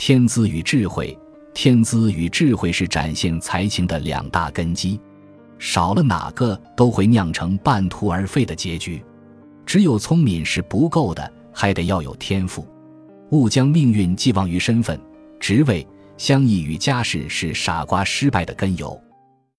天资与智慧，天资与智慧是展现才情的两大根基，少了哪个都会酿成半途而废的结局。只有聪明是不够的，还得要有天赋。勿将命运寄望于身份、职位、相异与家世，是傻瓜失败的根由。